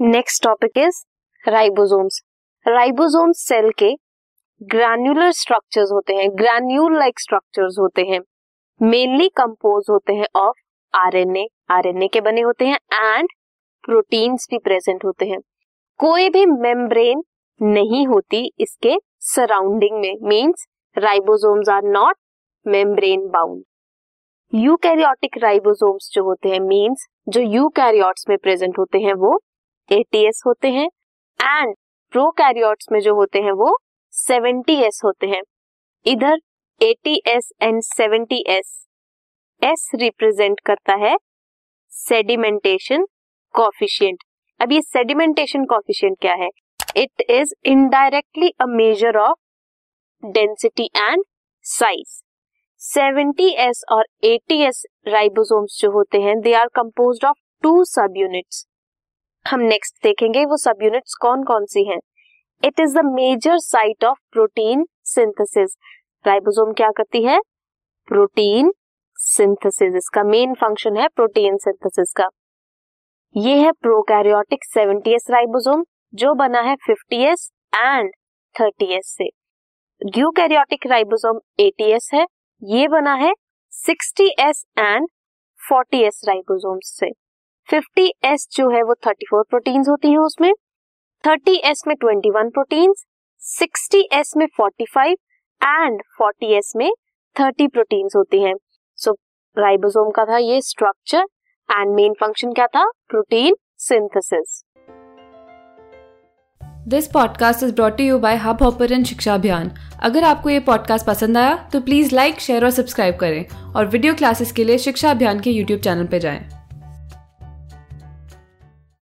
Next topic is ribosomes ribosomes cell के granular structures होते हैं ग्रैन्यूल लाइक स्ट्रक्चर्स होते हैं। मेनली कंपोज होते हैं ऑफ़ आरएनए आरएनए के बने होते हैं एंड प्रोटीन्स भी प्रेजेंट होते हैं। कोई भी मेम्ब्रेन नहीं होती इसके सराउंडिंग में means ribosomes are not membrane bound eukaryotic ribosomes जो होते हैं मींस जो यूकैरियोट्स में प्रेजेंट होते हैं, वो एटीएस होते हैं एंड प्रोकैरियोट्स में जो होते हैं वो सेवेंटी एस होते हैं। इधर eighty S and seventy S S represent करता है सेडिमेंटेशन कॉफिशियंट अब ये सेडिमेंटेशन कॉफिशियंट क्या है? It is indirectly a measure of density and size 70s और 80s राइबोसोम्स जो होते हैं they are composed of two subunits हम नेक्स्ट देखेंगे वो सब यूनिट्स कौन कौन सी हैं। It is the major site of protein synthesis ribosome क्या करती है? प्रोटीन सिंथेसिस इसका मेन फ़ंक्शन है प्रोटीन सिंथेसिस का। ये है प्रोकैरियोटिक 70s राइबोसोम जो बना है 50s एंड 30s से। यूकैरियोटिक राइबोसोम 80s है, ये बना है 60s एंड 40s राइबोसोम्स से। 50s जो है वो 34 प्रोटीन होती हैं उसमें 30s में 21 प्रोटीन्स 60s में 45 एंड 40s में 30 प्रोटीन्स होती हैं। सो so, राइबोसोम का था ये स्ट्रक्चर एंड मेन फ़ंक्शन क्या था? Protein synthesis this podcast is brought you by Hubhopper Shiksha Abhiyan अगर आपको ये पॉडकास्ट पसंद आया तो प्लीज़ लाइक शेयर और सब्सक्राइब करें। और वीडियो क्लासेस के लिए शिक्षा अभियान के यूट्यूब चैनल पर जाएँ।